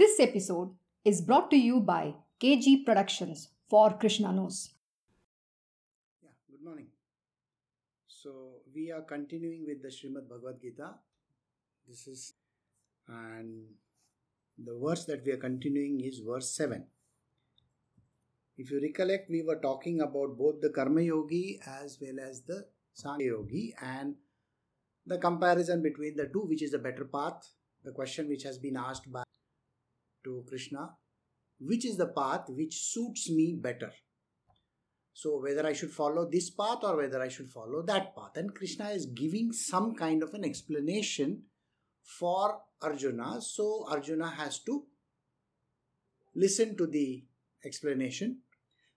This episode is brought to you by KG Productions for Krishna Knows. Yeah, good morning. So we are continuing with the Srimad Bhagavad Gita. This is, and the verse that we are continuing is verse 7. If you recollect, we were talking about both the Karma Yogi as well as the Sankhya Yogi and the comparison between the two, which is the better path. The question which has been asked by to Krishna, which is the path which suits me better? So, whether I should follow this path or whether I should follow that path. And Krishna is giving some kind of an explanation for Arjuna. So, Arjuna has to listen to the explanation.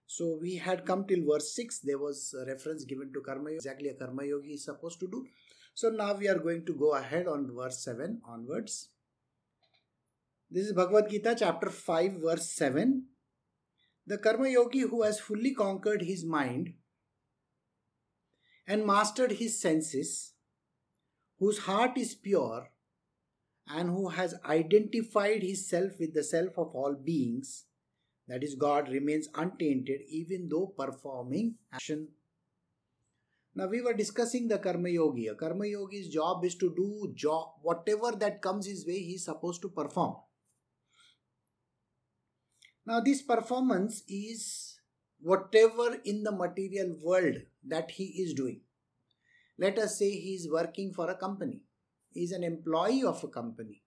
So, we had come till verse 6. There was a reference given to Karma Yogi, exactly a Karma Yogi is supposed to do. So, now we are going to go ahead on verse 7 onwards. This is Bhagavad Gita, chapter 5, verse 7. The Karma Yogi who has fully conquered his mind and mastered his senses, whose heart is pure, and who has identified his self with the self of all beings, that is, God, remains untainted even though performing action. Now, we were discussing the Karma Yogi. A Karma Yogi's job is to do job, whatever that comes his way, he is supposed to perform. Now, this performance is whatever in the material world that he is doing. Let us say he is working for a company, he is an employee of a company.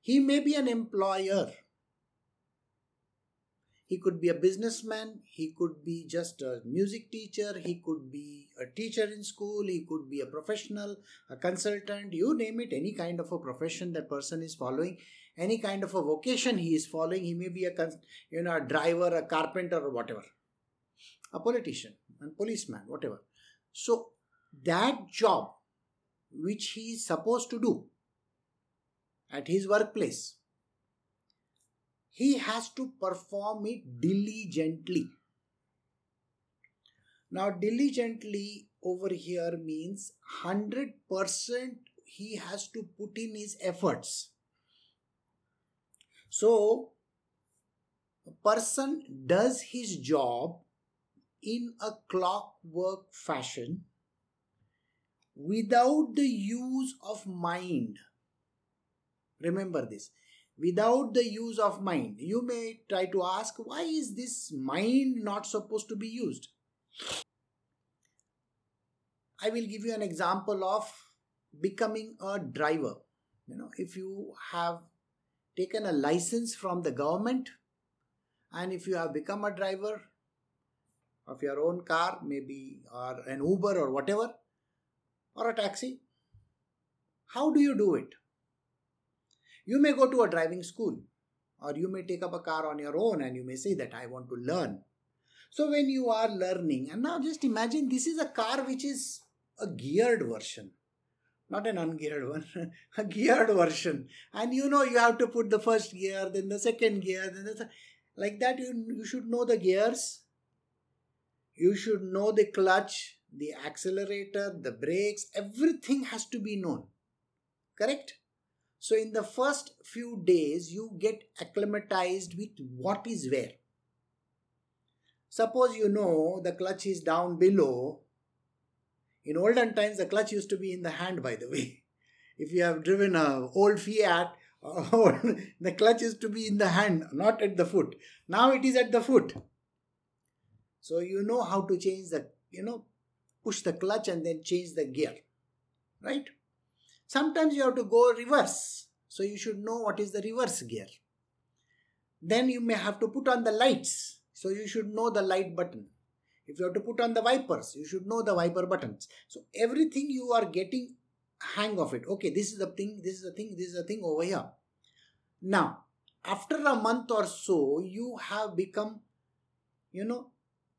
He may be an employer. He could be a businessman, he could be just a music teacher, he could be a teacher in school, he could be a professional, a consultant, you name it, any kind of a profession that person is following any kind of a vocation he is following he may be a you know a driver a carpenter or whatever a politician and policeman whatever. So that job which he is supposed to do at his workplace he has to perform it diligently. Now diligently over here means 100% he has to put in his efforts. So, a person does his job in a clockwork fashion without the use of mind. Remember this without the use of mind. You may try to ask, why is this mind not supposed to be used? I will give you an example of becoming a driver. You know, if you have taken a license from the government and if you have become a driver of your own car maybe or an uber or whatever or a taxi how do you do it you may go to a driving school or you may take up a car on your own and you may say that i want to learn so when you are learning and now just imagine this is a car which is a geared version not an ungeared one, a geared version. And you know you have to put the first gear, then the second gear, then the like that. You you should know the gears. You should know the clutch, the accelerator, the brakes. Everything has to be known. Correct. So in the first few days, you get acclimatized with what is where. Suppose you know the clutch is down below in olden times, the clutch used to be in the hand, by the way. If you have driven a old Fiat, the clutch used to be in the hand, not at the foot. Now it is at the foot. So you know how to change the, you know, push the clutch and then change the gear. Right? Sometimes you have to go reverse. So you should know what is the reverse gear. Then you may have to put on the lights. So you should know the light button. If you have to put on the wipers, you should know the wiper buttons. So everything you are getting hang of it. Okay, this is the thing, this is the thing, this is the thing over here. Now, after a month or so, you have become, you know,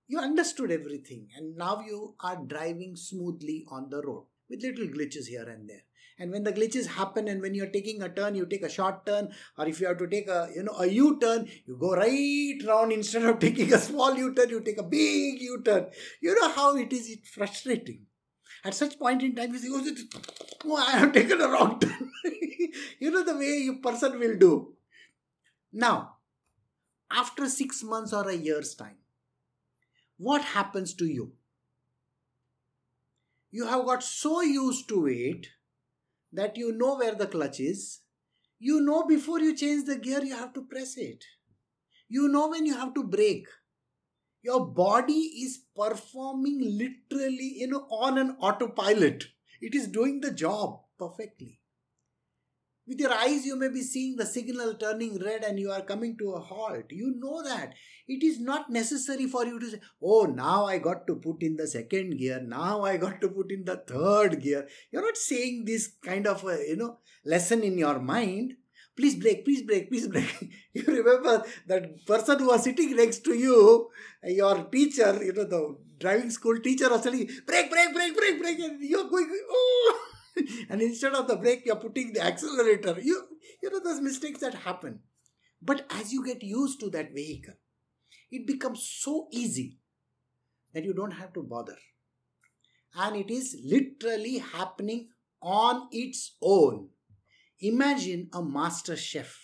you understood everything and now you are driving smoothly on the road with little glitches here and there and when the glitches happen and when you're taking a turn you take a short turn or if you have to take a you know a u-turn you go right round. Instead of taking a small u-turn you take a big u-turn. You know how it is it's frustrating. At such point in time you say oh, oh i have taken a wrong turn. You know the way you person will do. Now, after six months or a year's time, what happens to you? You have got so used to it that you know where the clutch is. You know before you change the gear, you have to press it. You know when you have to brake. Your body is performing literally, you know, on an autopilot. It is doing the job perfectly. With your eyes, you may be seeing the signal turning red and you are coming to a halt. You know that. It is not necessary for you to say, Oh, now I got to put in the second gear. Now I got to put in the third gear. You're not saying this kind of a, you know, lesson in your mind. Please brake, please brake, please brake. you remember that person who was sitting next to you, your teacher, you know, the driving school teacher was telling you, brake, brake, brake, brake, brake. And you're going, oh and instead of the brake you're putting the accelerator. You you know those mistakes that happen. But as you get used to that vehicle it becomes so easy that you don't have to bother. And it is literally happening on its own. Imagine a master chef.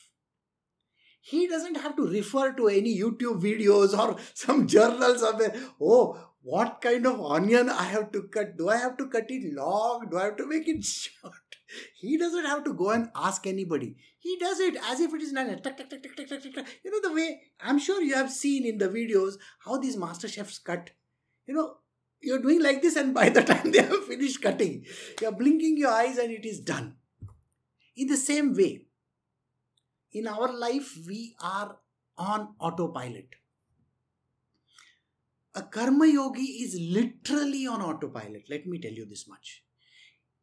He doesn't have to refer to any youtube videos or some journals of oh what kind of onion I have to cut. Do I have to cut it long? Do I have to make it short? He doesn't have to go and ask anybody. He does it as if it is done. You know the way I'm sure you have seen in the videos how these master chefs cut. You know, you're doing like this, and by the time they have finished cutting, you're blinking your eyes and it is done. In the same way, in our life, we are on autopilot a karma yogi is literally on autopilot. Let me tell you this much.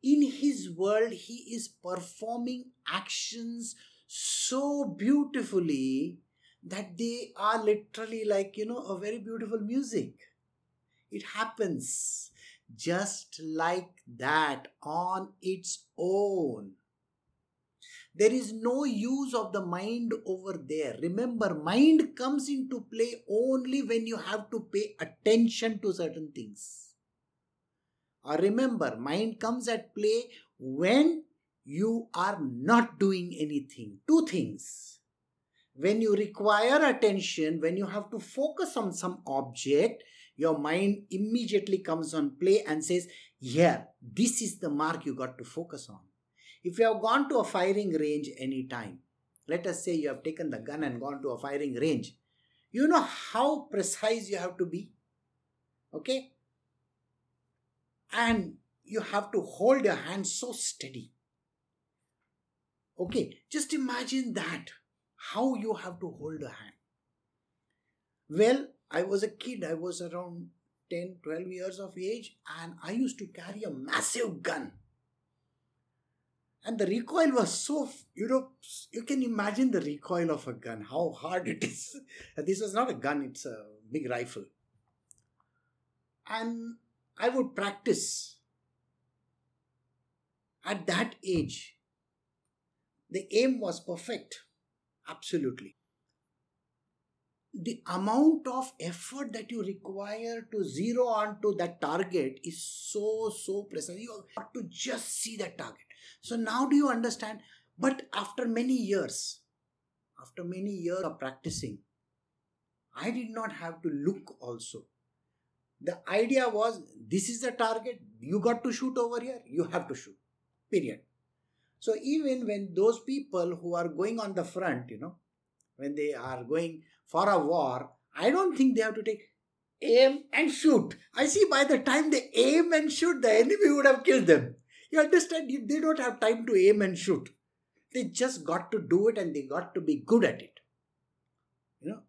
In his world, he is performing actions so beautifully that they are literally like, you know, a very beautiful music. It happens just like that on its own. There is no use of the mind over there. Remember, mind comes into play only when you have to pay attention to certain things. Or remember, mind comes at play when you are not doing anything. Two things. When you require attention, when you have to focus on some object, your mind immediately comes on play and says, Here, this is the mark you got to focus on. If you have gone to a firing range any time, let us say you have taken the gun and gone to a firing range, you know how precise you have to be. Okay? And you have to hold your hand so steady. Okay, just imagine that. How you have to hold a hand. Well, I was a kid, I was around 10, 12 years of age, and I used to carry a massive gun and the recoil was so you know you can imagine the recoil of a gun how hard it is. This was not a gun it's a big rifle. And i would practice at that age. The aim was perfect absolutely. The amount of effort that you require to zero onto that target is so so precise. You have to just see that target so now do you understand? But after many years, after many years of practicing, I did not have to look also. The idea was this is the target, you got to shoot over here, you have to shoot. Period. So even when those people who are going on the front, you know, when they are going for a war, I don't think they have to take aim and shoot. I see by the time they aim and shoot, the enemy would have killed them. You understand? They don't have time to aim and shoot. They just got to do it and they got to be good at it. You know,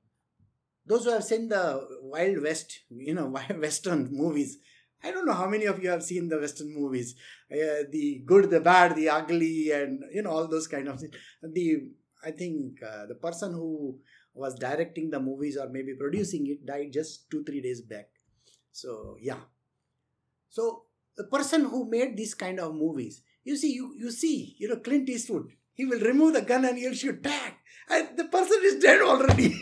those who have seen the Wild West, you know, Western movies, I don't know how many of you have seen the Western movies, uh, the good, the bad, the ugly, and you know all those kind of things. The I think uh, the person who was directing the movies or maybe producing it died just two three days back. So yeah, so the person who made these kind of movies, you see, you, you see, you know, Clint Eastwood, he will remove the gun and he'll shoot, back. and the person is dead already.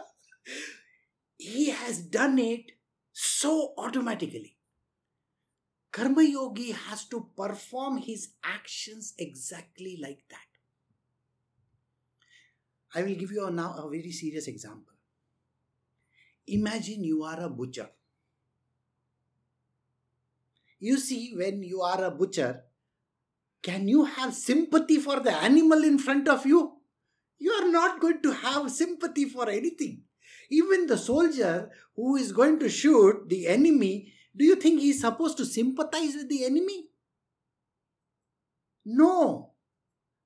he has done it so automatically. Karma Yogi has to perform his actions exactly like that. I will give you a, now a very serious example. Imagine you are a butcher. You see, when you are a butcher, can you have sympathy for the animal in front of you? You are not going to have sympathy for anything. Even the soldier who is going to shoot the enemy, do you think he is supposed to sympathize with the enemy? No.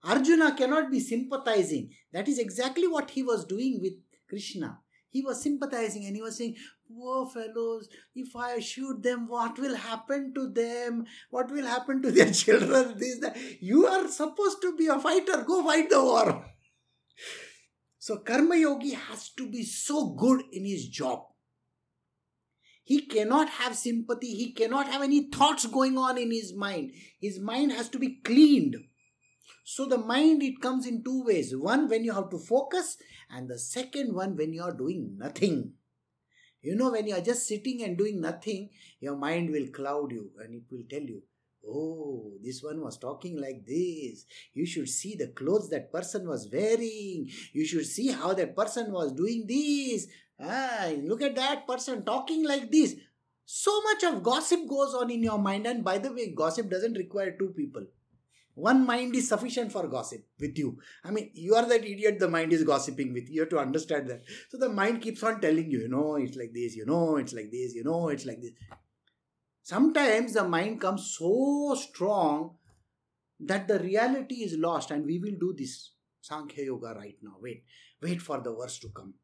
Arjuna cannot be sympathizing. That is exactly what he was doing with Krishna. He was sympathizing and he was saying, Poor fellows, if I shoot them, what will happen to them? What will happen to their children? This, that. You are supposed to be a fighter. Go fight the war. So, Karma Yogi has to be so good in his job. He cannot have sympathy. He cannot have any thoughts going on in his mind. His mind has to be cleaned. So the mind it comes in two ways. One when you have to focus, and the second one when you are doing nothing. You know, when you are just sitting and doing nothing, your mind will cloud you and it will tell you, Oh, this one was talking like this. You should see the clothes that person was wearing. You should see how that person was doing this. Ah, look at that person talking like this. So much of gossip goes on in your mind, and by the way, gossip doesn't require two people. One mind is sufficient for gossip with you. I mean, you are that idiot the mind is gossiping with. You You have to understand that. So the mind keeps on telling you, you know, it's like this, you know, it's like this, you know, it's like this. Sometimes the mind comes so strong that the reality is lost, and we will do this Sankhya Yoga right now. Wait, wait for the verse to come.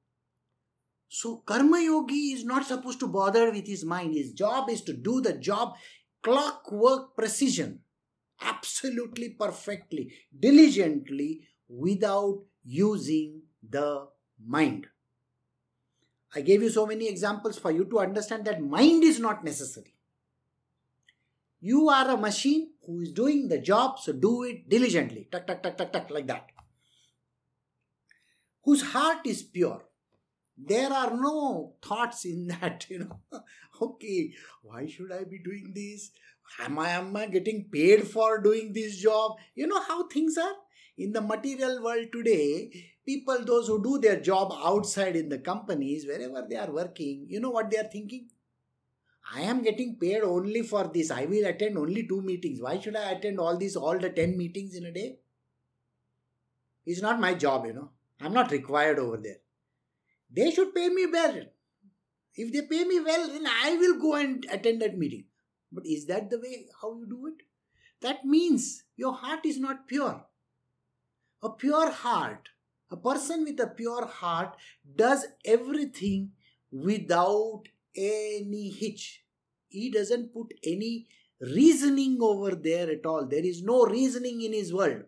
So, Karma Yogi is not supposed to bother with his mind. His job is to do the job clockwork precision absolutely perfectly, diligently, without using the mind. I gave you so many examples for you to understand that mind is not necessary. You are a machine who is doing the job, so do it diligently. Tuck, tuck, tuck, tuck, tuck, like that. Whose heart is pure. There are no thoughts in that, you know. okay, why should I be doing this? Am I, am I getting paid for doing this job? You know how things are? In the material world today, people, those who do their job outside in the companies, wherever they are working, you know what they are thinking? I am getting paid only for this. I will attend only two meetings. Why should I attend all these, all the 10 meetings in a day? It's not my job, you know. I'm not required over there. They should pay me well. If they pay me well, then I will go and attend that meeting. But is that the way how you do it? That means your heart is not pure. A pure heart, a person with a pure heart does everything without any hitch. He doesn't put any reasoning over there at all. There is no reasoning in his world.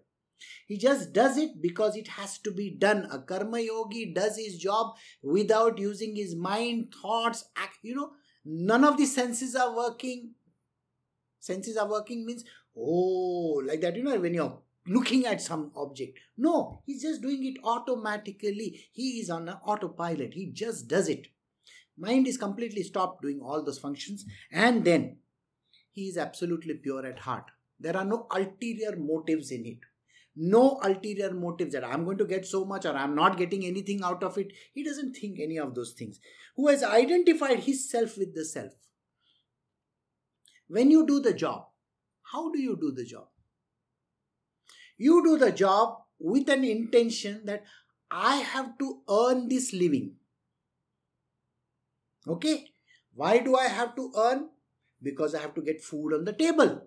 He just does it because it has to be done. A karma yogi does his job without using his mind, thoughts, act. You know, none of the senses are working senses are working means oh like that you know when you're looking at some object. No he's just doing it automatically. He is on an autopilot. He just does it. Mind is completely stopped doing all those functions and then he is absolutely pure at heart. There are no ulterior motives in it. No ulterior motives that i'm going to get so much or i'm not getting anything out of it. He doesn't think any of those things. Who has identified his self with the self when you do the job, how do you do the job? You do the job with an intention that I have to earn this living. Okay? Why do I have to earn? Because I have to get food on the table.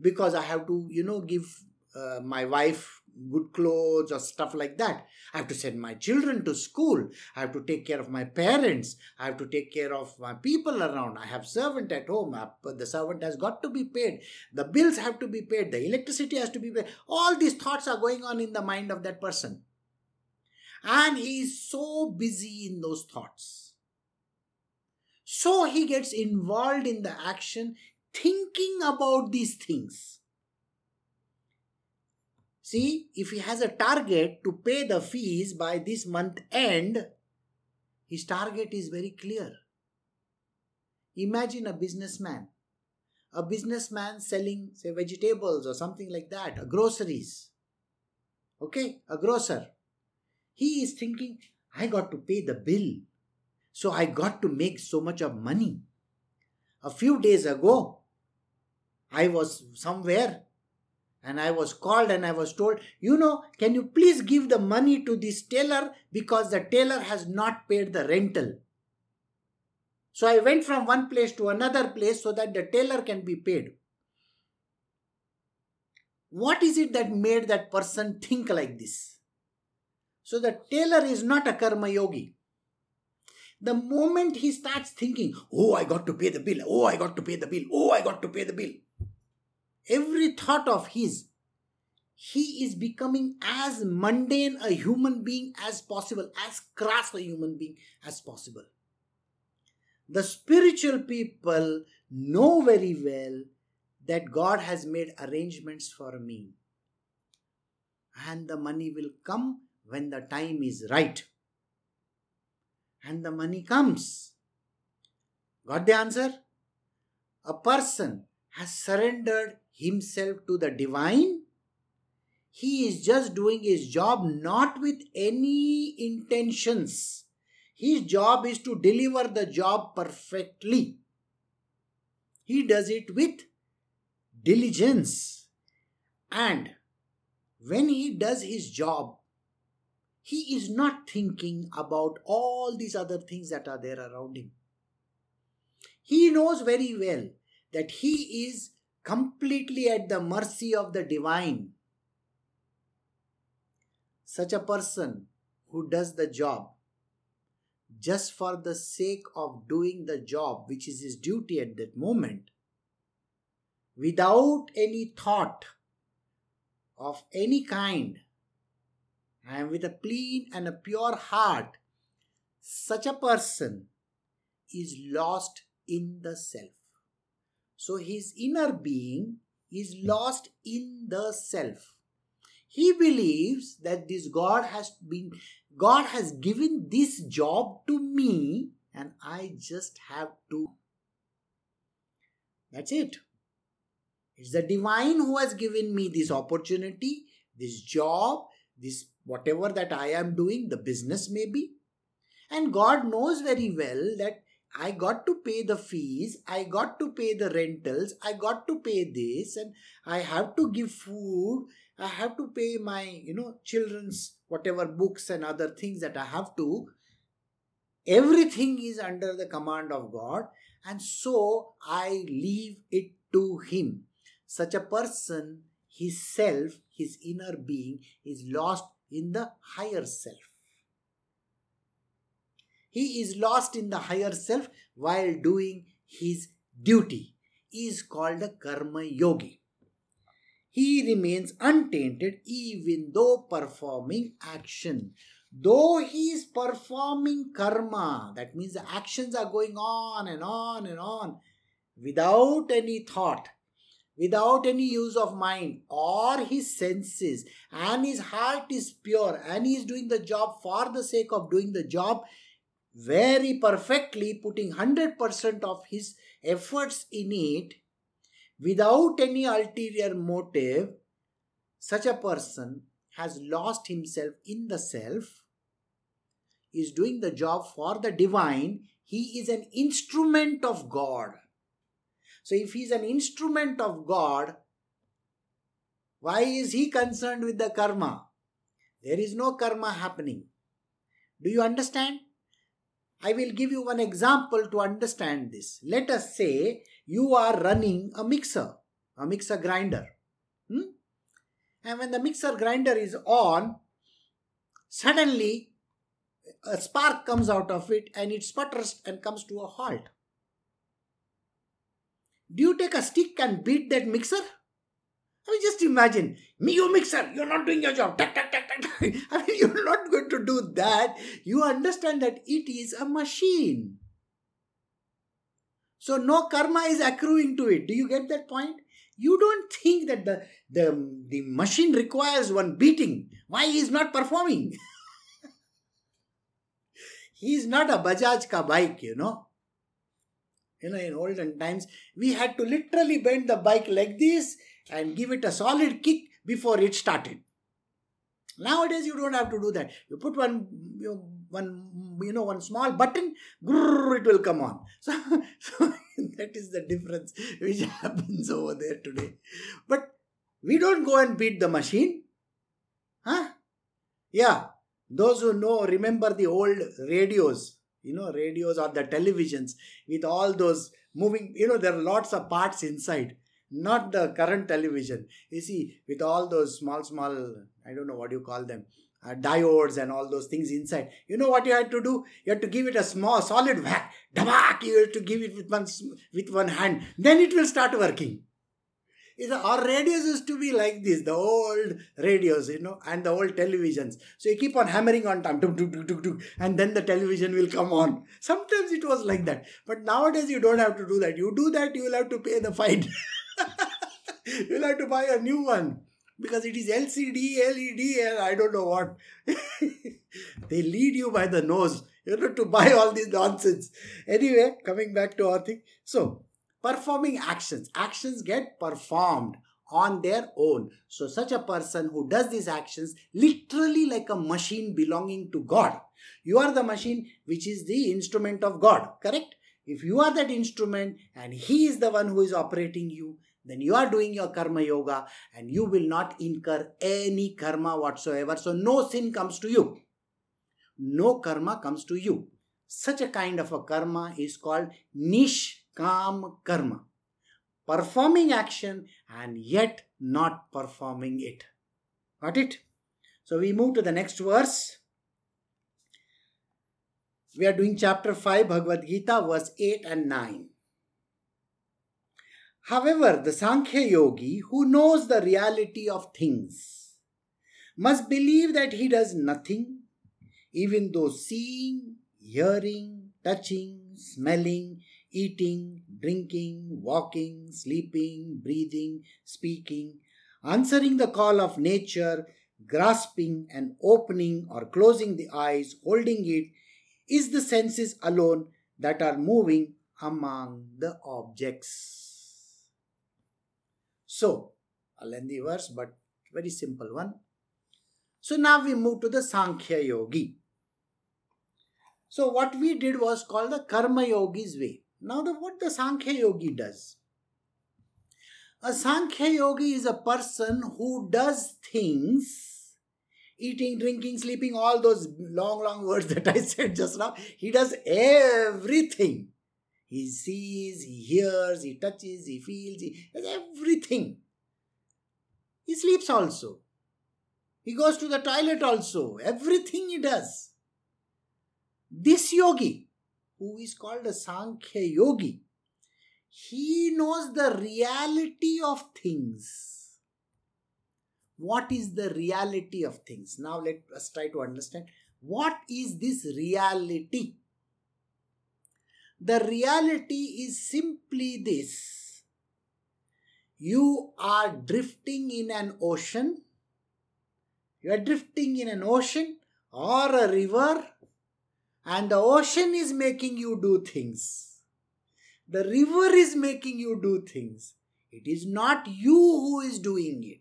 Because I have to, you know, give uh, my wife good clothes or stuff like that. I have to send my children to school. I have to take care of my parents. I have to take care of my people around. I have servant at home. Uh, the servant has got to be paid. The bills have to be paid. The electricity has to be paid. All these thoughts are going on in the mind of that person. And he is so busy in those thoughts. So he gets involved in the action thinking about these things See, if he has a target to pay the fees by this month end, his target is very clear. Imagine a businessman. A businessman selling, say, vegetables or something like that, groceries. Okay, a grocer. He is thinking, I got to pay the bill. So I got to make so much of money. A few days ago, I was somewhere and I was called and I was told, you know, can you please give the money to this tailor because the tailor has not paid the rental. So I went from one place to another place so that the tailor can be paid. What is it that made that person think like this? So the tailor is not a karma yogi. The moment he starts thinking, oh, I got to pay the bill, oh, I got to pay the bill, oh, I got to pay the bill, every thought of his, he is becoming as mundane a human being as possible, as crass a human being as possible. The spiritual people know very well that God has made arrangements for me. And the money will come when the time is right. And the money comes. Got the answer? A person has surrendered himself to the divine. He is just doing his job not with any intentions his job is to deliver the job perfectly. He does it with diligence. And when he does his job, he is not thinking about all these other things that are there around him. He knows very well that he is completely at the mercy of the divine. Such a person who does the job just for the sake of doing the job which is his duty at that moment, without any thought of any kind, and with a clean and a pure heart, such a person is lost in the self. So his inner being is lost in the self. He believes that this God has been God has given this job to me and I just have to. That's it. It's the divine who has given me this opportunity, this job, this whatever that I am doing, the business maybe. And God knows very well that I got to pay the fees, I got to pay the rentals, I got to pay this, and I have to give food, I have to pay my, you know, children's whatever books and other things that I have to. Everything is under the command of God, and so I leave it to Him. Such a person, his self, his inner being, is lost in the higher self. He is lost in the higher self while doing his duty. He is called a karma yogi he remains untainted even though performing action. Though he is performing karma, that means the actions are going on and on and on without any thought, without any use of mind or his senses, and his heart is pure and he is doing the job for the sake of doing the job very perfectly, putting 100% of his efforts in it without any ulterior motive, such a person has lost himself in the self, is doing the job for the divine, he is an instrument of God. So, if he is an instrument of God, why is he concerned with the karma? There is no karma happening. Do you understand? I will give you one example to understand this. Let us say you are running a mixer, a mixer grinder. Hmm? And when the mixer grinder is on, suddenly a spark comes out of it and it sputters and comes to a halt. Do you take a stick and beat that mixer? I mean, just imagine, me, you mixer, you're not doing your job. I mean, you're not going to do that. You understand that it is a machine. So no karma is accruing to it. Do you get that point? You don't think that the, the, the machine requires one beating. Why is not performing? he is not a Bajaj ka bike, you know. You know, in olden times, we had to literally bend the bike like this and give it a solid kick before it started. Nowadays, you don't have to do that. You put one, you know, one, you know, one small button, grrr, it will come on. So, so that is the difference which happens over there today. But we don't go and beat the machine. Huh? Yeah. Those who know, remember the old radios, you know, radios or the televisions with all those moving, you know, there are lots of parts inside not the current television. You see, with all those small, small, I don't know what you call them, uh, diodes and all those things inside. You know what you had to do? You had to give it a small, solid whack. Dabak! You have to give it with one, with one hand. Then it will start working. Is our radios used to be like this, the old radios, you know, and the old televisions. So you keep on hammering on time, and then the television will come on. Sometimes it was like that. But nowadays you don't have to do that. You do that, you will have to pay the fine. You'll have to buy a new one because it is LCD, LED, and I don't know what. they lead you by the nose. You know to buy all this nonsense. Anyway, coming back to our thing. So, performing actions. Actions get performed on their own. So, such a person who does these actions literally like a machine belonging to God. You are the machine which is the instrument of God, correct? If you are that instrument and He is the one who is operating you, then you are doing your karma yoga and you will not incur any karma whatsoever. So, no sin comes to you. No karma comes to you. Such a kind of a karma is called nishkam karma. Performing action and yet not performing it. Got it? So, we move to the next verse. We are doing chapter 5, Bhagavad Gita, verse 8 and 9. However, the Sankhya yogi who knows the reality of things must believe that he does nothing, even though seeing, hearing, touching, smelling, eating, drinking, walking, sleeping, breathing, speaking, answering the call of nature, grasping and opening or closing the eyes, holding it, is the senses alone that are moving among the objects. So, a lengthy verse, but very simple one. So now we move to the Sankhya Yogi. So what we did was called the Karma Yogi's way. Now the, what the Sankhya Yogi does. A Sankhya Yogi is a person who does things, eating, drinking, sleeping, all those long, long words that I said just now. He does everything he sees, he hears, he touches, he feels, he everything. He sleeps also. He goes to the toilet also. Everything he does. This yogi, who is called a Sankhya yogi, he knows the reality of things. What is the reality of things? Now let us try to understand what is this reality? The reality is simply this you are drifting in an ocean, you are drifting in an ocean or a river, and the ocean is making you do things. The river is making you do things. It is not you who is doing it.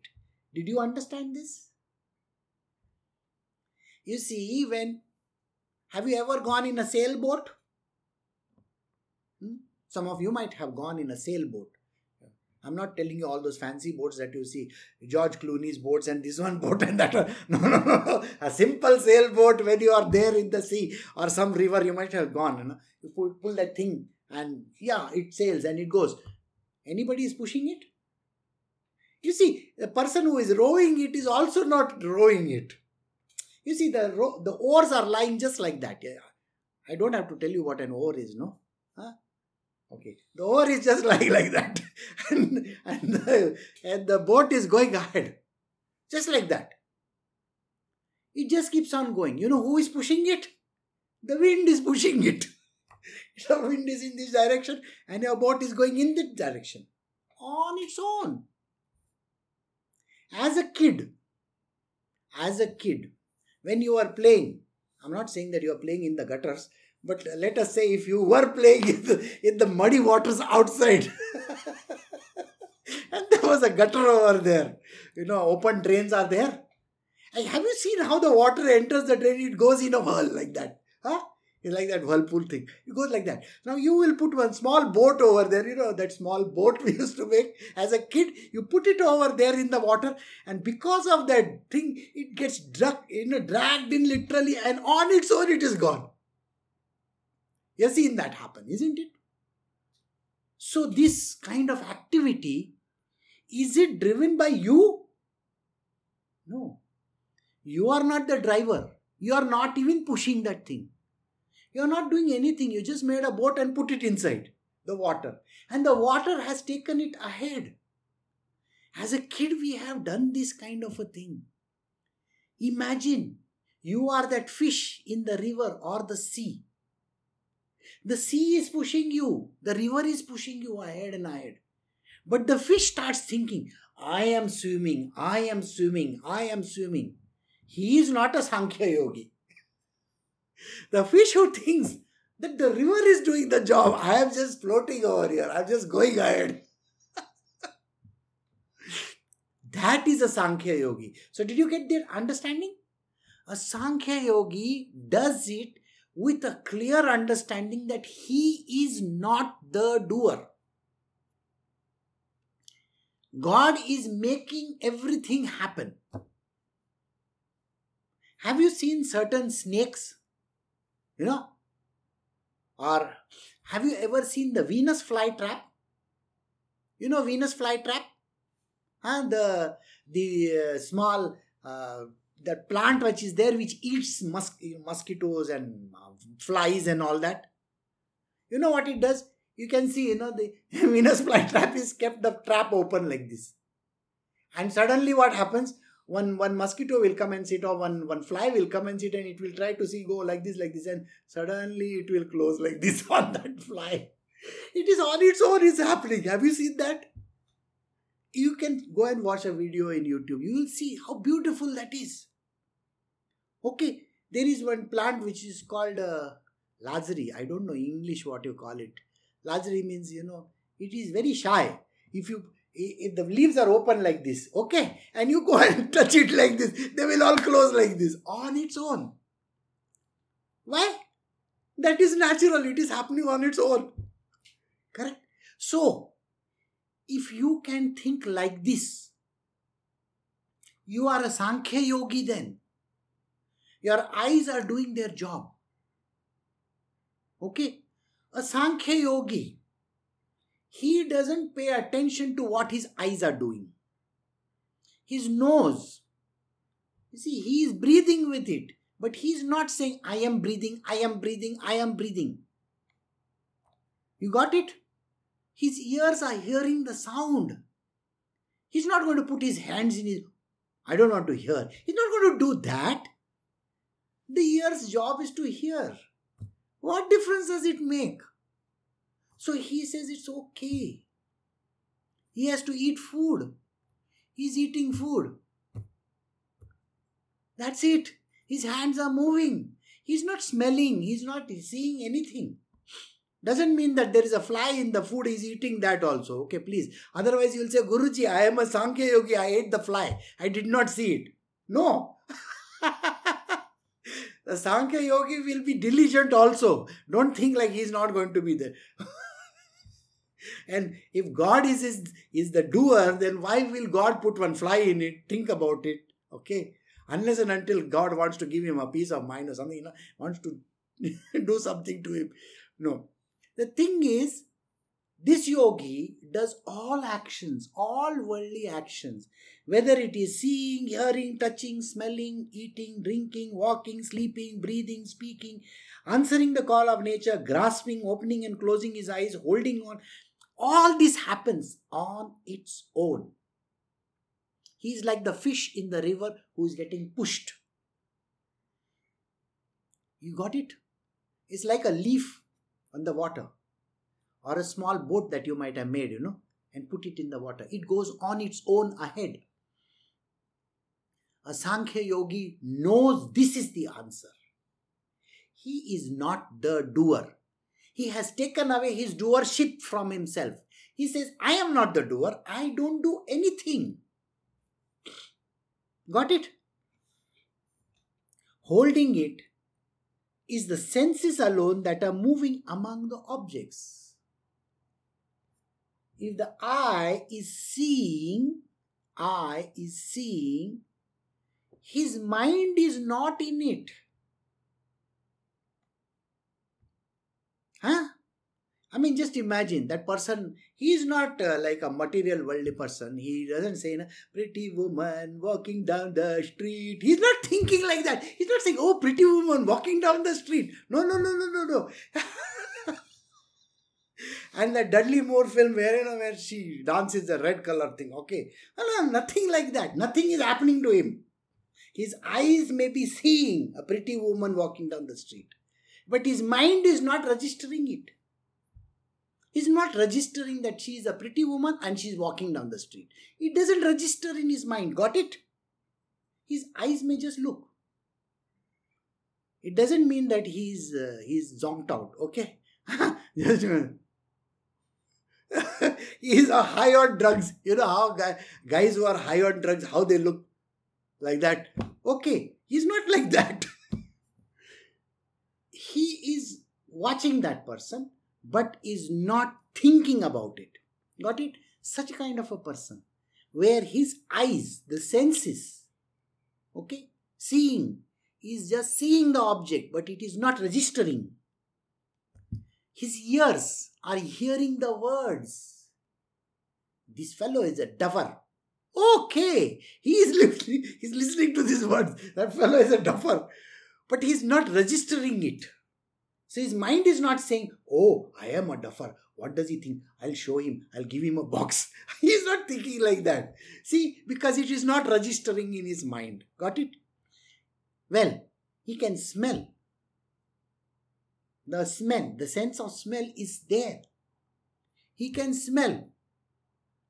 Did you understand this? You see, when have you ever gone in a sailboat? Some of you might have gone in a sailboat. I'm not telling you all those fancy boats that you see, George Clooney's boats and this one boat and that one. No, no, no. A simple sailboat when you are there in the sea or some river, you might have gone. You, know? you pull, pull that thing and yeah, it sails and it goes. Anybody is pushing it? You see, the person who is rowing it is also not rowing it. You see, the ro- the oars are lying just like that. I don't have to tell you what an oar is, no? Huh? Okay, the oar is just like like that, and and the, and the boat is going ahead, just like that. It just keeps on going. You know who is pushing it? The wind is pushing it. the wind is in this direction, and your boat is going in that direction on its own. As a kid, as a kid, when you are playing, I'm not saying that you are playing in the gutters, but let us say if you were playing in the, in the muddy waters outside, and there was a gutter over there, you know, open drains are there, have you seen how the water enters the drain? It goes in a whirl like that. Huh? It's like that whirlpool thing. It goes like that. Now you will put one small boat over there. You know that small boat we used to make as a kid. You put it over there in the water, and because of that thing, it gets drug, you know, dragged in literally, and on its own it is gone. You've seen that happen, isn't it? So this kind of activity, is it driven by you? No. You are not the driver. You are not even pushing that thing. You're not doing anything. You just made a boat and put it inside the water. And the water has taken it ahead. As a kid, we have done this kind of a thing. Imagine you are that fish in the river or the sea. The sea is pushing you, the river is pushing you ahead and ahead. But the fish starts thinking, I am swimming, I am swimming, I am swimming. He is not a Sankhya yogi. The fish who thinks that the river is doing the job, I am just floating over here, I'm just going ahead. that is a Sankhya yogi. So, did you get their understanding? A Sankhya yogi does it with a clear understanding that he is not the doer. God is making everything happen. Have you seen certain snakes? You know? Or have you ever seen the Venus flytrap? You know Venus flytrap? Huh? The, the uh, small, uh, that plant which is there which eats mus- mosquitoes and uh, flies and all that. You know what it does? You can see, you know, the Venus flytrap is kept the trap open like this. And suddenly what happens? one one mosquito will come and sit or one one fly will come and sit and it will try to see go like this like this and suddenly it will close like this on that fly it is on its own is happening have you seen that you can go and watch a video in youtube you will see how beautiful that is okay there is one plant which is called uh, lazari i don't know english what you call it lazari means you know it is very shy if you if the leaves are open like this, okay, and you go and touch it like this, they will all close like this on its own. Why? That is natural, it is happening on its own. Correct? So, if you can think like this, you are a Sankhya yogi then. Your eyes are doing their job. Okay? A Sankhya yogi he doesn't pay attention to what his eyes are doing. His nose, you see, he is breathing with it, but he is not saying, I am breathing, I am breathing, I am breathing. You got it? His ears are hearing the sound. He's not going to put his hands in his. I don't want to hear. He's not going to do that. The ear's job is to hear. What difference does it make? So he says it's okay. He has to eat food. He's eating food. That's it. His hands are moving. He's not smelling. He's not seeing anything. Doesn't mean that there is a fly in the food he's eating that also. Okay, please. Otherwise, you'll say, Guruji, I am a Sankhya yogi. I ate the fly. I did not see it. No. the Sankhya yogi will be diligent also. Don't think like he's not going to be there. And if God is, is, is the doer, then why will God put one fly in it? Think about it. Okay. Unless and until God wants to give him a peace of mind or something, you know, wants to do something to him. No. The thing is, this yogi does all actions, all worldly actions, whether it is seeing, hearing, touching, smelling, eating, drinking, walking, sleeping, breathing, speaking, answering the call of nature, grasping, opening and closing his eyes, holding on, all this happens on its own. He is like the fish in the river who is getting pushed. You got it? It's like a leaf on the water or a small boat that you might have made, you know, and put it in the water. It goes on its own ahead. A Sankhya yogi knows this is the answer. He is not the doer. He has taken away his doership from himself. He says, I am not the doer. I don't do anything. Got it? holding it is the senses alone that are moving among the objects. If the eye is seeing, eye is seeing, his mind is not in it. Huh? I mean, just imagine that person, he is not uh, like a material worldly person. He doesn't say, pretty woman walking down the street. He's not thinking like that. He's not saying, oh, pretty woman walking down the street. No, no, no, no, no, no. and the Dudley Moore film where, you know, where she dances the red color thing. Okay. No, no, nothing like that. Nothing is happening to him. His eyes may be seeing a pretty woman walking down the street. But his mind is not registering it. He's not registering that she is a pretty woman and she's walking down the street. It doesn't register in his mind. Got it? His eyes may just look. It doesn't mean that he's uh, he's zonked out. Okay, he's a high on drugs. You know how guy, guys who are high on drugs how they look like that. Okay, he's not like that. he is watching that person but is not thinking about it. Got it? Such a kind of a person where his eyes, the senses, okay, seeing, is just seeing the object, but it is not registering. His ears are hearing the words. This fellow is a duffer. Okay, he is listening, he's listening to these words. That fellow is a duffer. But he is not registering it. So his mind is not saying, Oh, I am a duffer. What does he think? I'll show him. I'll give him a box. he is not thinking like that. See, because it is not registering in his mind. Got it? Well, he can smell. The smell, the sense of smell is there. He can smell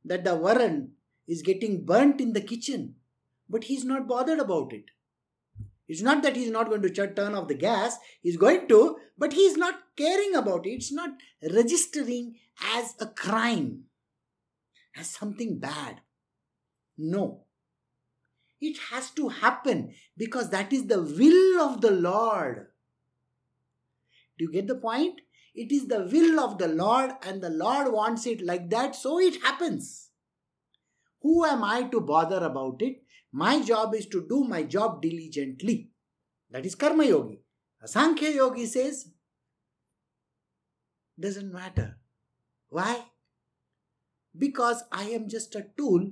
that the varan is getting burnt in the kitchen, but he's not bothered about it. It's not that he's not going to turn off the gas, he's going to, but he's not caring about it. It's not registering as a crime, as something bad. No. It has to happen because that is the will of the Lord. Do you get the point? It is the will of the Lord, and the Lord wants it like that, so it happens. Who am I to bother about it? My job is to do my job diligently. That is Karma Yogi. A Sankhya Yogi says, doesn't matter. Why? Because I am just a tool.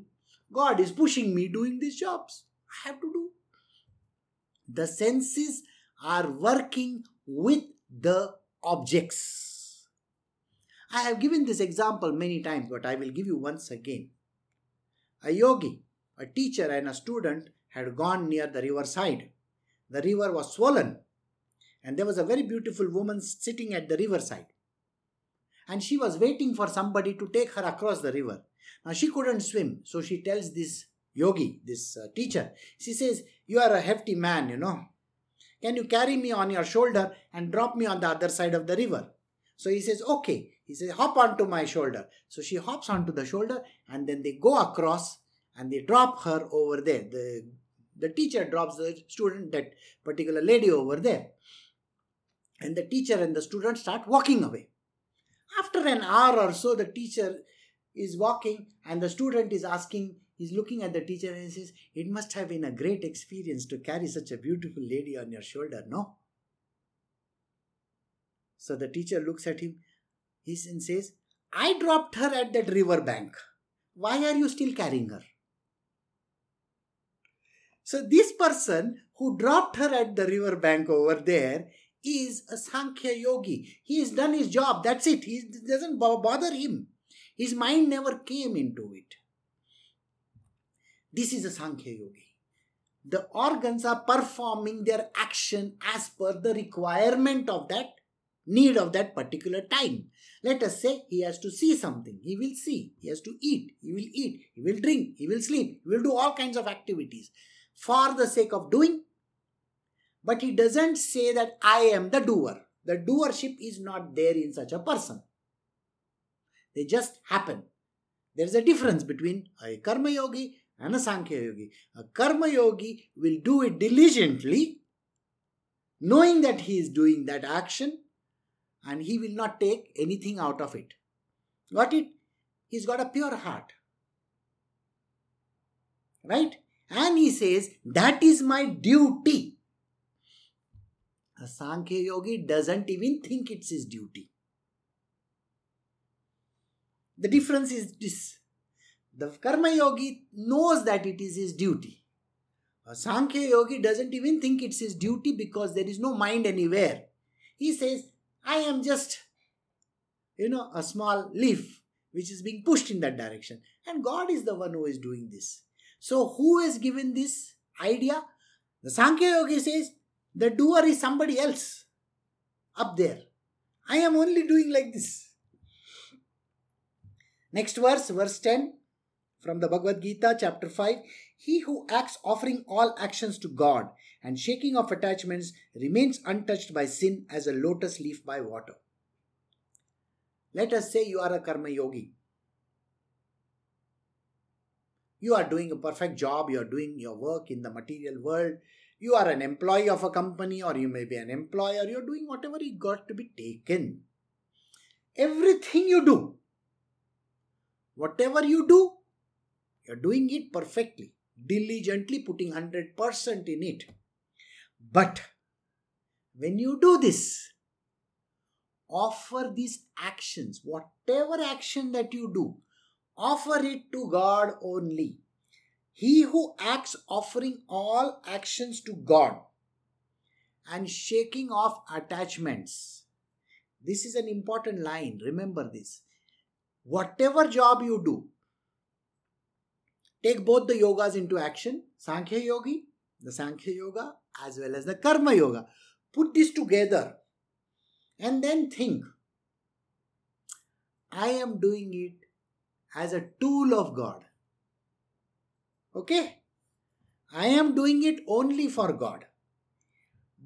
God is pushing me doing these jobs. I have to do. The senses are working with the objects. I have given this example many times, but I will give you once again. A yogi a teacher and a student had gone near the river side. The river was swollen, and there was a very beautiful woman sitting at the riverside. And she was waiting for somebody to take her across the river. Now she couldn't swim, so she tells this yogi, this uh, teacher, she says, You are a hefty man, you know. Can you carry me on your shoulder and drop me on the other side of the river? So he says, Okay. He says, Hop onto my shoulder. So she hops onto the shoulder and then they go across and they drop her over there. The, the teacher drops the student, that particular lady over there. And the teacher and the student start walking away. After an hour or so, the teacher is walking and the student is asking, he's looking at the teacher and he says, It must have been a great experience to carry such a beautiful lady on your shoulder, no? So the teacher looks at him he says, I dropped her at that river bank. Why are you still carrying her? So this person who dropped her at the river bank over there is a Sankhya yogi. He has done his job. That's it. He doesn't bother him. His mind never came into it. This is a Sankhya yogi. The organs are performing their action as per the requirement of that need of that particular time. Let us say he has to see something, he will see. He has to eat, he will eat. He will drink, he will sleep, he will do all kinds of activities for the sake of doing. But he doesn't say that I am the doer. The doership is not there in such a person. They just happen. There is a difference between a karma yogi and a sankhya yogi. A karma yogi will do it diligently knowing that he is doing that action and he will not take anything out of it. Got it? He's got a pure heart. Right? And he says, That is my duty. A Sankhya Yogi doesn't even think it's his duty. The difference is this the Karma Yogi knows that it is his duty. A Sankhya Yogi doesn't even think it's his duty because there is no mind anywhere. He says, I am just, you know, a small leaf which is being pushed in that direction. And God is the one who is doing this. So, who has given this idea? The Sankhya Yogi says, the doer is somebody else up there. I am only doing like this. Next verse, verse 10 from the Bhagavad Gita, chapter 5 He who acts offering all actions to God and shaking off attachments remains untouched by sin as a lotus leaf by water. Let us say you are a karma yogi. You are doing a perfect job, you are doing your work in the material world, you are an employee of a company, or you may be an employer, you are doing whatever you got to be taken. Everything you do, whatever you do, you're doing it perfectly, diligently putting 100% in it. But when you do this, offer these actions, whatever action that you do, offer it to God only. He who acts offering all actions to God and shaking off attachments. This is an important line. Remember this. Whatever job you do, take both the yogas into action Sankhya Yogi, the Sankhya Yoga, as well as the Karma Yoga. Put this together and then think I am doing it as a tool of God. Okay? I am doing it only for God.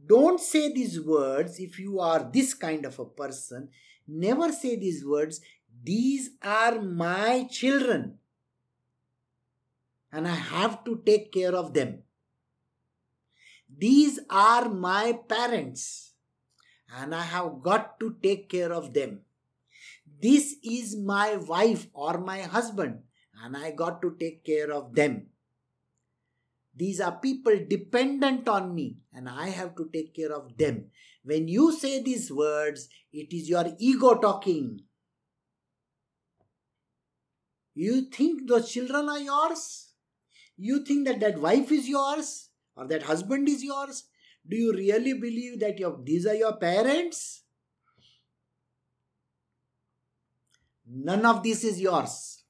Don't say these words if you are this kind of a person. Never say these words. These are my children and I have to take care of them. These are my parents and I have got to take care of them. This is my wife or my husband and I got to take care of them. These are people dependent on me and I have to take care of them. When you say these words, it is your ego talking. You think those children are yours? You think that that wife is yours or that husband is yours? Do you really believe that your, these are your parents? None of this is yours.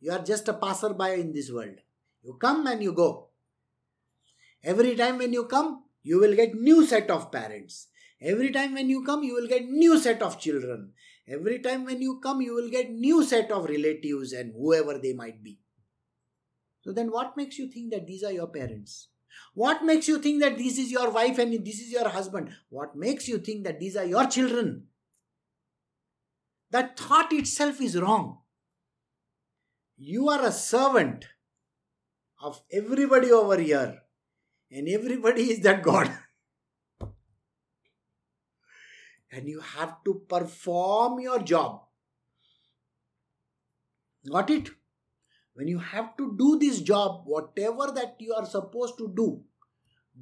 You are just a passerby in this world. You come and you go. Every time when you come, you will get new set of parents. Every time when you come, you will get new set of children. Every time when you come, you will get new set of relatives and whoever they might be. So then what makes you think that these are your parents? What makes you think that this is your wife and this is your husband? What makes you think that these are your children? That thought itself is wrong. You are a servant of everybody over here, and everybody is that God. and you have to perform your job. Got it? When you have to do this job, whatever that you are supposed to do,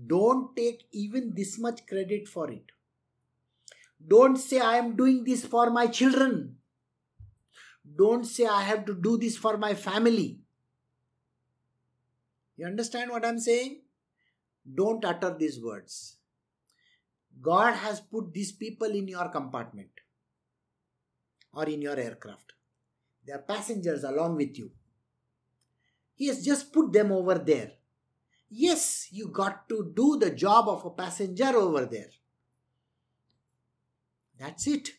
don't take even this much credit for it. Don't say, I am doing this for my children. Don't say, I have to do this for my family. You understand what I'm saying? Don't utter these words. God has put these people in your compartment or in your aircraft. They are passengers along with you. He has just put them over there. Yes, you got to do the job of a passenger over there. That's it.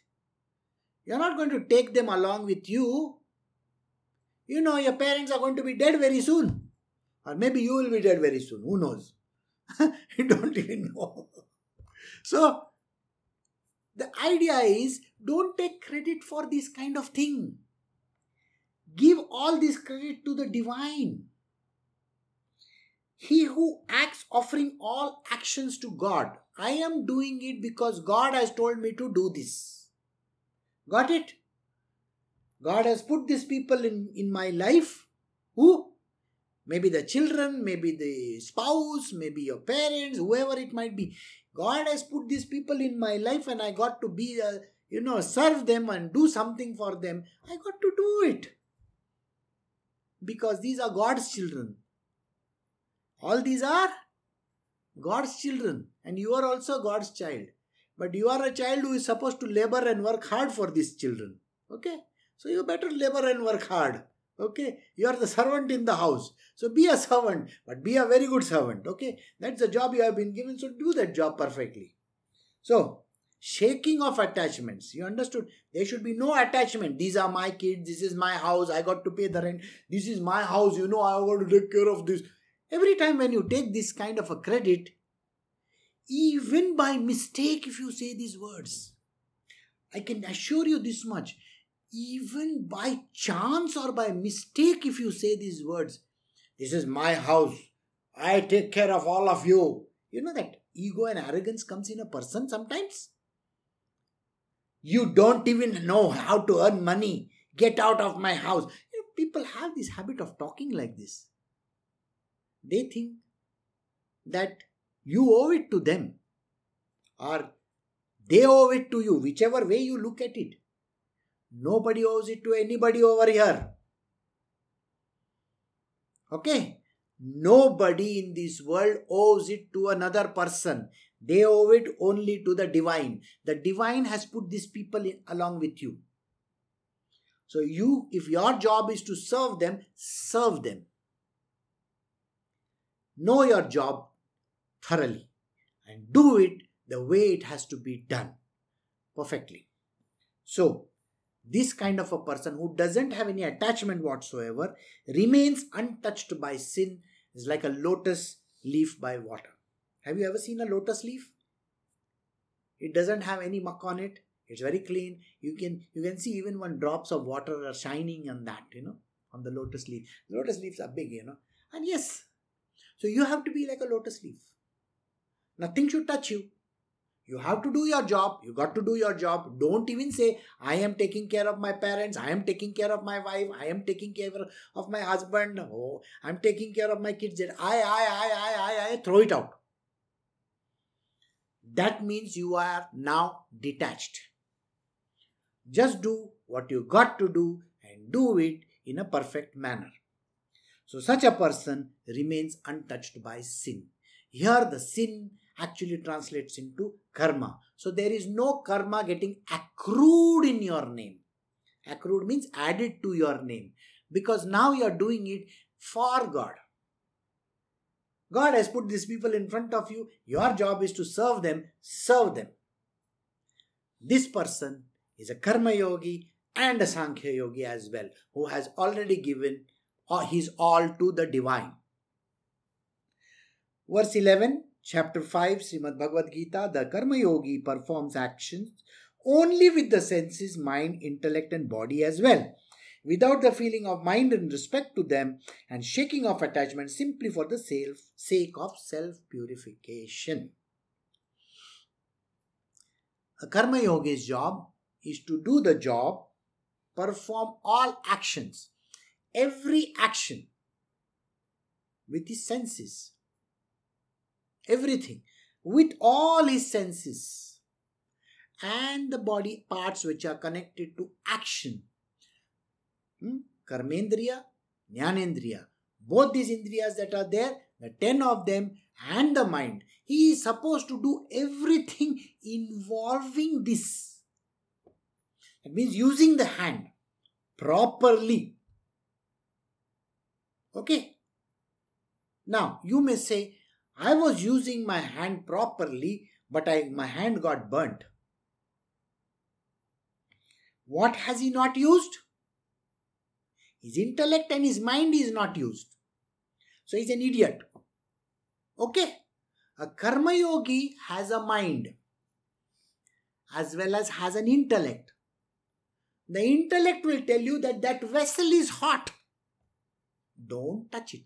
You're not going to take them along with you. You know, your parents are going to be dead very soon. Or maybe you will be dead very soon. Who knows? you don't even know. So, the idea is don't take credit for this kind of thing. Give all this credit to the divine. He who acts offering all actions to God. I am doing it because God has told me to do this. Got it? God has put these people in, in my life. Who? Maybe the children, maybe the spouse, maybe your parents, whoever it might be. God has put these people in my life and I got to be, a, you know, serve them and do something for them. I got to do it. Because these are God's children. All these are God's children. And you are also God's child. But you are a child who is supposed to labor and work hard for these children. Okay? So you better labor and work hard. Okay? You are the servant in the house. So be a servant, but be a very good servant. Okay? That's the job you have been given. So do that job perfectly. So, shaking of attachments. You understood? There should be no attachment. These are my kids. This is my house. I got to pay the rent. This is my house. You know, I got to take care of this. Every time when you take this kind of a credit, even by mistake, if you say these words, I can assure you this much even by chance or by mistake, if you say these words, this is my house, I take care of all of you. You know that ego and arrogance comes in a person sometimes. You don't even know how to earn money. Get out of my house. You know, people have this habit of talking like this. They think that you owe it to them or they owe it to you, whichever way you look at it. Nobody owes it to anybody over here. Okay? Nobody in this world owes it to another person. They owe it only to the divine. The divine has put these people in, along with you. So, you, if your job is to serve them, serve them. Know your job thoroughly and do it the way it has to be done perfectly. So, this kind of a person who doesn't have any attachment whatsoever remains untouched by sin is like a lotus leaf by water. Have you ever seen a lotus leaf? It doesn't have any muck on it. It's very clean. You can you can see even when drops of water are shining on that, you know, on the lotus leaf. lotus leaves are big, you know. And yes, so you have to be like a lotus leaf. Nothing should touch you. You have to do your job. You got to do your job. Don't even say, I am taking care of my parents. I am taking care of my wife. I am taking care of my husband. Oh, I'm taking care of my kids. I, I, I, I, I, I. Throw it out. That means you are now detached. Just do what you got to do and do it in a perfect manner. So, such a person remains untouched by sin. Here, the sin actually translates into karma. So there is no karma getting accrued in your name. Accrued means added to your name because now you are doing it for God. God has put these people in front of you. Your job is to serve them, serve them. This person is a karma yogi and a sankhya yogi as well, who has already given uh, his all to the divine. Verse 11 Chapter 5, Srimad Bhagavad Gita, the Karma Yogi performs actions only with the senses, mind, intellect, and body as well, without the feeling of mind in respect to them, and shaking off attachment simply for the sake of self purification. A Karma Yogi's job is to do the job, perform all actions, every action with his senses everything with all his senses and the body parts which are connected to action. Hmm? Karmendriya, Jnanendriya. Both these indriyas that are there, the ten of them, and the mind. He is supposed to do everything involving this. That means using the hand properly. Okay. Now, you may say, I was using my hand properly, but I, my hand got burnt. What has he not used? His intellect and his mind is not used. So he's an idiot. Okay? A karma yogi has a mind as well as has an intellect. The intellect will tell you that that vessel is hot. Don't touch it.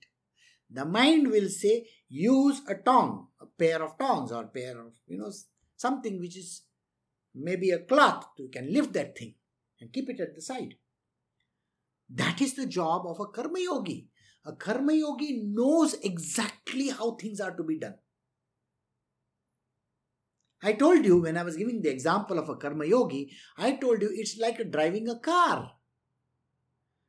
the mind will say, use a tong, a pair of tongs or pair of, you know, something which is maybe a cloth. You can lift that thing and keep it at the side. That is the job of a karma yogi. A karma yogi knows exactly how things are to be done. I told you when I was giving the example of a karma yogi, I told you it's like driving a car.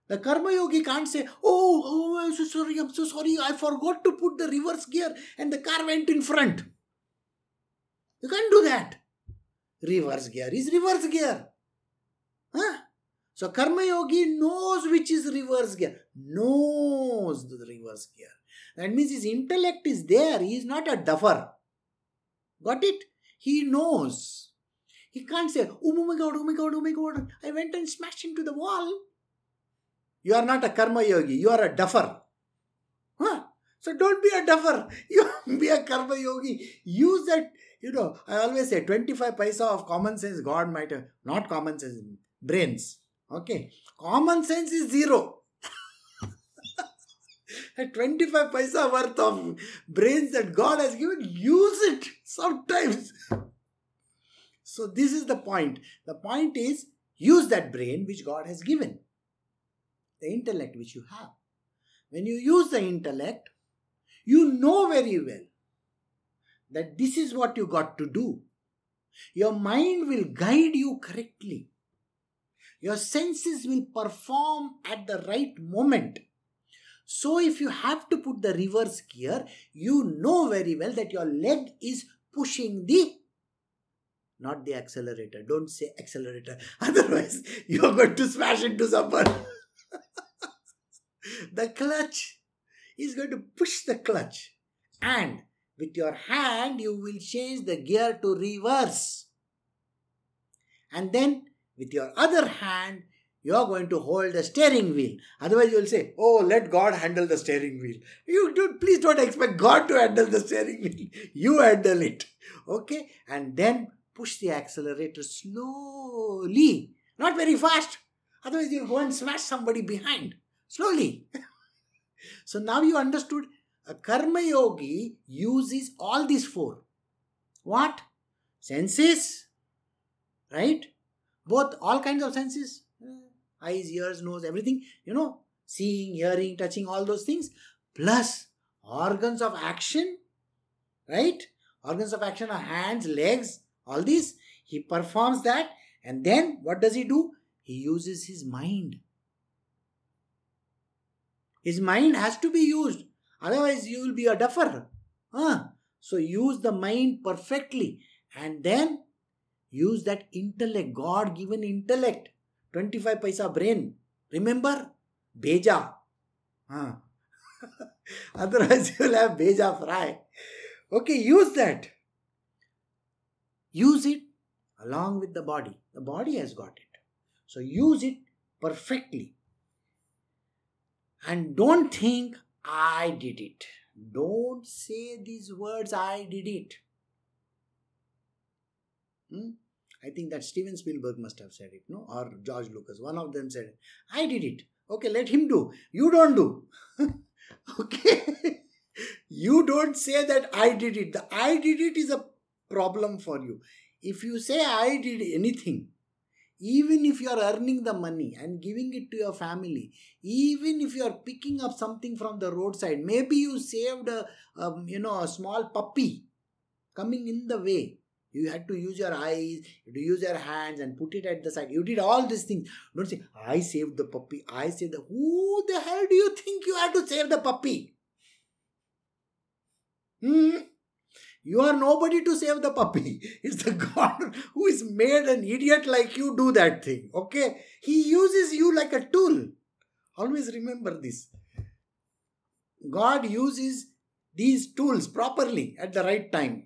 The karma yogi can't say, Oh, oh, I'm so sorry, I'm so sorry, I forgot to put the reverse gear and the car went in front. You can't do that. Reverse gear is reverse gear. Huh? So Karma Yogi knows which is reverse gear, knows the reverse gear. That means his intellect is there. He is not a duffer. Got it? He knows. He can't say, Oh my god, oh my god, oh my god, I went and smashed into the wall. You are not a karma yogi, you are a duffer. Huh? So don't be a duffer. You be a karma yogi. Use that, you know, I always say 25 paisa of common sense, God might have, not common sense, brains. Okay. Common sense is zero. 25 paisa worth of brains that God has given, use it sometimes. So, this is the point. The point is use that brain which God has given the intellect which you have. When you use the intellect, you know very well that this is what you got to do. Your mind will guide you correctly. Your senses will perform at the right moment. So, if you have to put the reverse gear, you know very well that your leg is pushing the not the accelerator. Don't say accelerator, otherwise, you're going to smash into someone. the clutch is going to push the clutch and with your hand you will change the gear to reverse and then with your other hand you are going to hold the steering wheel. Otherwise you will say oh let god handle the steering wheel. You don't please don't expect god to handle the steering wheel. You handle it. Okay? And then push the accelerator slowly. Not very fast. Otherwise you'll go and smash somebody behind. Slowly. so now you understood a karma yogi uses all these four. What? Senses, right? Both, all kinds of senses eh, eyes, ears, nose, everything, you know, seeing, hearing, touching, all those things, plus organs of action, right? Organs of action are hands, legs, all these. He performs that, and then what does he do? He uses his mind his mind has to be used. Otherwise, you will be a duffer. Huh? So use the mind perfectly and then use that intellect, God given intellect. 25 paisa brain. Remember? Beja. Huh? Otherwise, you will have beja fry. Okay, use that. Use it along with the body. The body has got it. So use it perfectly. And don't think, I did it. Don't say these words, I did it. Hmm? I think that Steven Spielberg must have said it, no? Or George Lucas. One of them said, I did it. Okay, let him do. You don't do. okay? you don't say that I did it. The I did it is a problem for you. If you say I did anything, even if you are earning the money and giving it to your family even if you are picking up something from the roadside maybe you saved a um, you know a small puppy coming in the way you had to use your eyes you to use your hands and put it at the side you did all these things don't say i saved the puppy i saved the who the hell do you think you had to save the puppy hmm? You are nobody to save the puppy. It's the God who is made an idiot like you do that thing. Okay? He uses you like a tool. Always remember this. God uses these tools properly at the right time.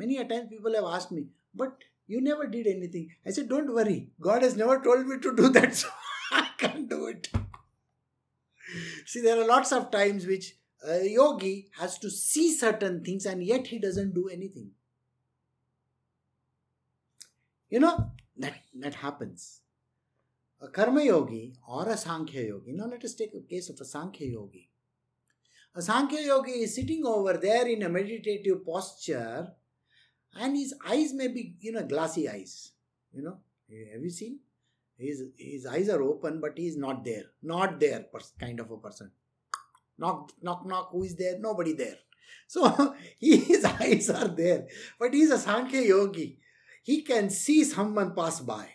Many a times people have asked me, but you never did anything. I said, don't worry. God has never told me to do that, so I can't do it. See, there are lots of times which a yogi has to see certain things and yet he doesn't do anything. You know, that, that happens. A karma yogi or a Sankhya yogi, now let us take a case of a Sankhya yogi. A Sankhya yogi is sitting over there in a meditative posture and his eyes may be, you know, glassy eyes. You know, have you seen? His, his eyes are open, but he is not there. Not there, kind of a person. Knock, knock, knock. Who is there? Nobody there. So his eyes are there, but he is a Sankhya yogi. He can see someone pass by.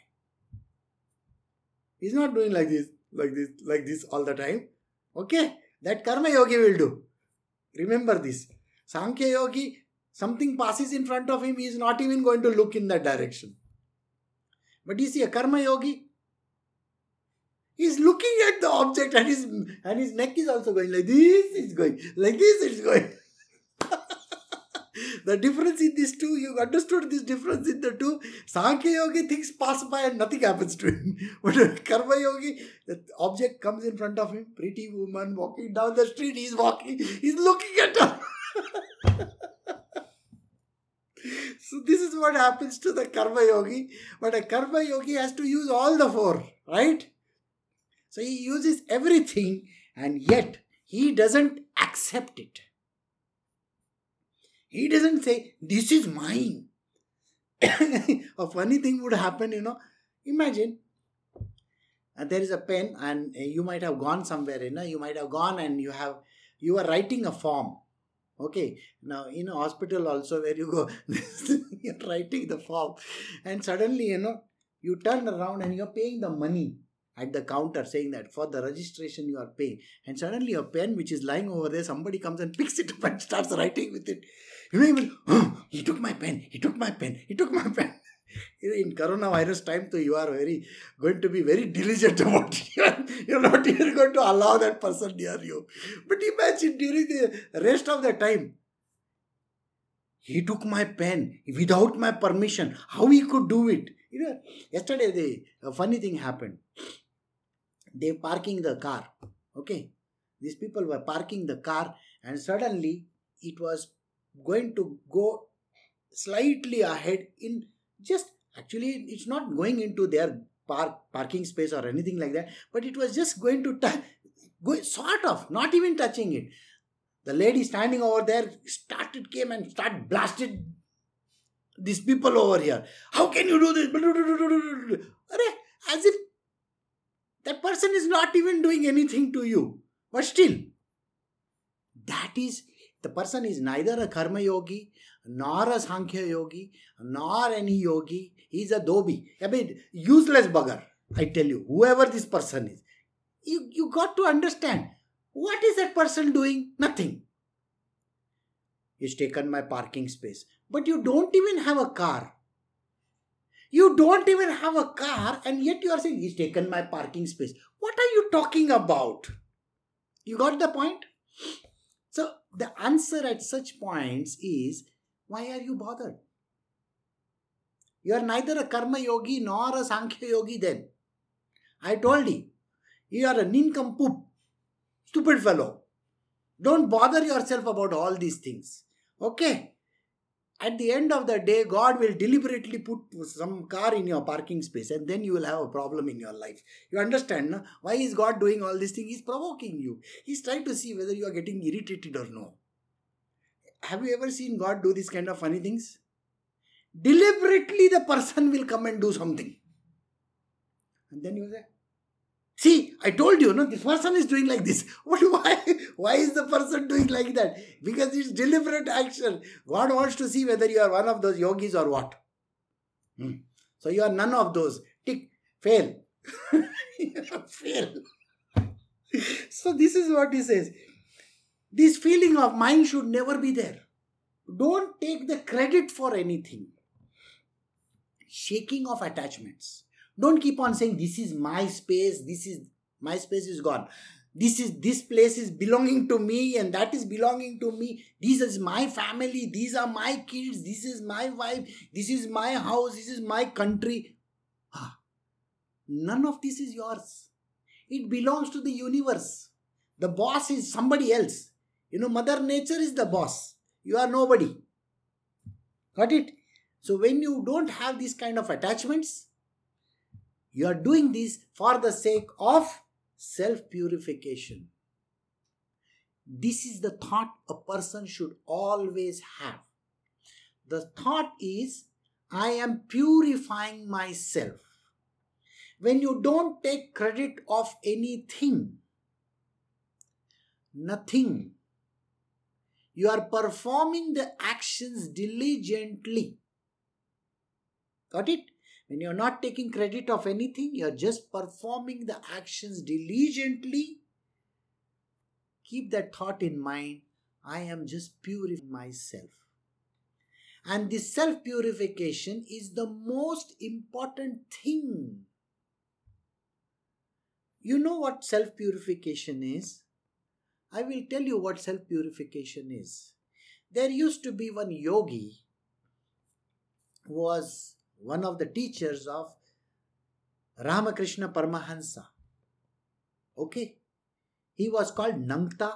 He's not doing like this, like this, like this all the time. Okay, that karma yogi will do. Remember this. Sankhya yogi, something passes in front of him, he is not even going to look in that direction. But you see, a karma yogi, he is looking at the object and his and his neck is also going like this, it's going, like this, it's going. the difference in these two, you understood this difference in the two. Sankhya Yogi things pass by and nothing happens to him. But Karma Yogi, the object comes in front of him, pretty woman walking down the street, he's walking, he's looking at her. so this is what happens to the Karma Yogi. But a Karma Yogi has to use all the four, right? So he uses everything and yet he doesn't accept it. He doesn't say, This is mine. a funny thing would happen, you know. Imagine uh, there is a pen and uh, you might have gone somewhere, you know, you might have gone and you have you are writing a form. Okay, now in a hospital also where you go, you're writing the form, and suddenly you know you turn around and you're paying the money at the counter saying that for the registration you are paying. And suddenly a pen which is lying over there somebody comes and picks it up and starts writing with it. You know even oh, he took my pen he took my pen he took my pen in coronavirus time so you are very going to be very diligent about it you're not even going to allow that person near you. But imagine during the rest of the time he took my pen without my permission how he could do it? You know yesterday the a funny thing happened. They were parking the car okay? These people were parking the car and suddenly it was going to go slightly ahead in just actually it's not going into their park parking space or anything like that but it was just going to touch sort of not even touching it. The lady standing over there started came and started blasted these people over here. How can you do this? As if that person is not even doing anything to you. But still, that is, the person is neither a karma yogi, nor a Sankhya yogi, nor any yogi. He's a dobi. I mean, useless bugger. I tell you, whoever this person is. You, you got to understand what is that person doing? Nothing. He's taken my parking space. But you don't even have a car. You don't even have a car, and yet you are saying, He's taken my parking space. What are you talking about? You got the point? So, the answer at such points is why are you bothered? You are neither a karma yogi nor a Sankhya yogi then. I told you, you are a nincompoop, stupid fellow. Don't bother yourself about all these things. Okay? at the end of the day, God will deliberately put some car in your parking space and then you will have a problem in your life. You understand? No? Why is God doing all these things? He's provoking you. He's trying to see whether you are getting irritated or no. Have you ever seen God do these kind of funny things? Deliberately, the person will come and do something. And then you say, See, I told you, no, this person is doing like this. What why why is the person doing like that? Because it's deliberate action. God wants to see whether you are one of those yogis or what. Hmm. So you are none of those. Tick, fail. fail. so this is what he says. This feeling of mine should never be there. Don't take the credit for anything. Shaking of attachments don't keep on saying this is my space, this is my space is gone. This is this place is belonging to me and that is belonging to me. This is my family, these are my kids, this is my wife, this is my house, this is my country. Ah, none of this is yours. It belongs to the universe. The boss is somebody else. You know, Mother Nature is the boss. You are nobody. Got it? So when you don't have these kind of attachments, you are doing this for the sake of self purification. This is the thought a person should always have. The thought is, I am purifying myself. When you don't take credit of anything, nothing, you are performing the actions diligently. Got it? When you're not taking credit of anything, you're just performing the actions diligently. Keep that thought in mind. I am just purifying myself. And this self purification is the most important thing. You know what self purification is? I will tell you what self purification is. There used to be one yogi who was one of the teachers of Ramakrishna Paramahansa. Okay? He was called Nangta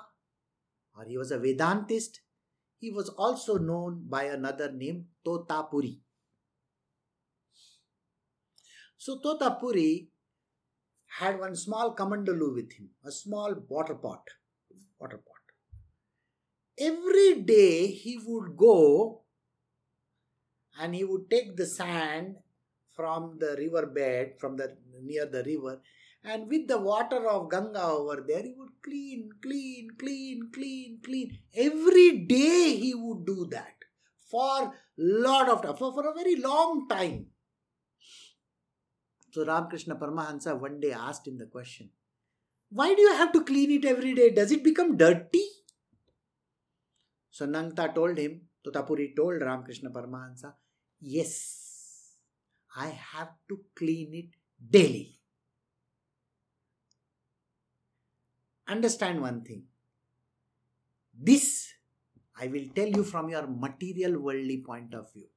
or he was a Vedantist. He was also known by another name, Totapuri. So Totapuri had one small kamandalu with him, a small water pot. Water pot. Every day he would go and he would take the sand from the river bed, from the near the river, and with the water of Ganga over there, he would clean, clean, clean, clean, clean. Every day he would do that for lot of time, for, for a very long time. So Ramakrishna Paramahansa one day asked him the question, Why do you have to clean it every day? Does it become dirty? So Nangta told him, Totapuri told Ramakrishna Paramahansa, Yes, I have to clean it daily. Understand one thing. This I will tell you from your material worldly point of view.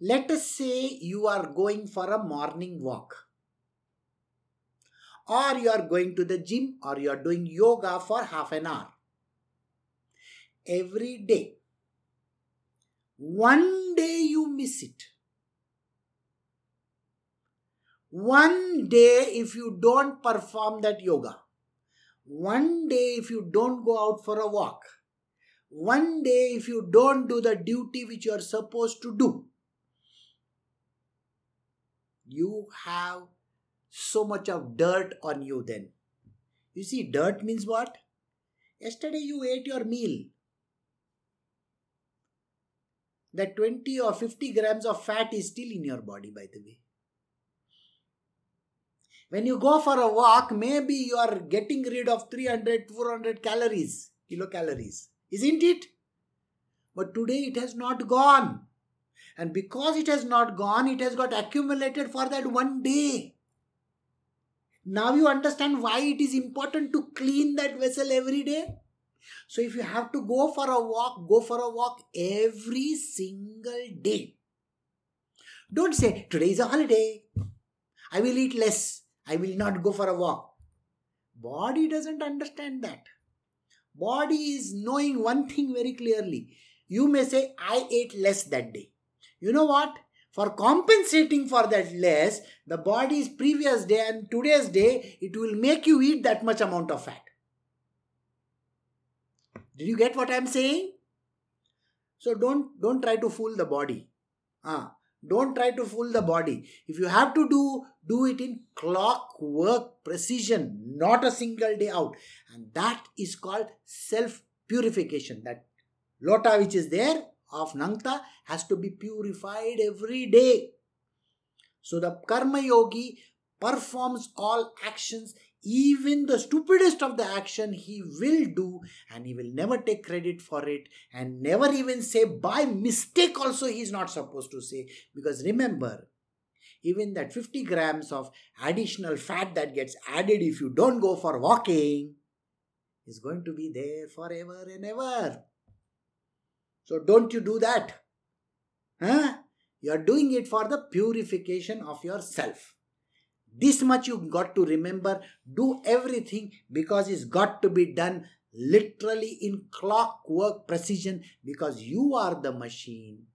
Let us say you are going for a morning walk, or you are going to the gym, or you are doing yoga for half an hour. Every day, one day you miss it. One day, if you don't perform that yoga, one day, if you don't go out for a walk, one day, if you don't do the duty which you are supposed to do, you have so much of dirt on you then. You see, dirt means what? Yesterday you ate your meal. That 20 or 50 grams of fat is still in your body, by the way. When you go for a walk, maybe you are getting rid of 300, 400 calories, kilocalories, isn't it? But today it has not gone. And because it has not gone, it has got accumulated for that one day. Now you understand why it is important to clean that vessel every day. So if you have to go for a walk, go for a walk every single day. Don't say, today is a holiday. I will eat less. I will not go for a walk. Body doesn't understand that. Body is knowing one thing very clearly. You may say, I ate less that day. You know what? For compensating for that less, the body's previous day and today's day, it will make you eat that much amount of fat. Did you get what I'm saying? So don't don't try to fool the body. Ah, don't try to fool the body. If you have to do, do it in clockwork precision, not a single day out. And that is called self purification. That lota which is there of Nangta has to be purified every day. So the Karma Yogi performs all actions even the stupidest of the action he will do and he will never take credit for it and never even say by mistake also he is not supposed to say because remember even that 50 grams of additional fat that gets added if you don't go for walking is going to be there forever and ever so don't you do that huh you are doing it for the purification of yourself this much you got to remember. Do everything because it's got to be done literally in clockwork precision because you are the machine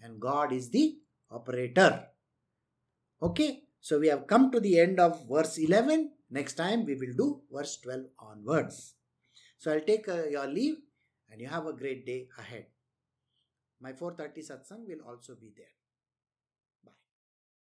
and God is the operator. Okay, so we have come to the end of verse 11. Next time we will do verse 12 onwards. So I'll take uh, your leave and you have a great day ahead. My 4:30 satsang will also be there.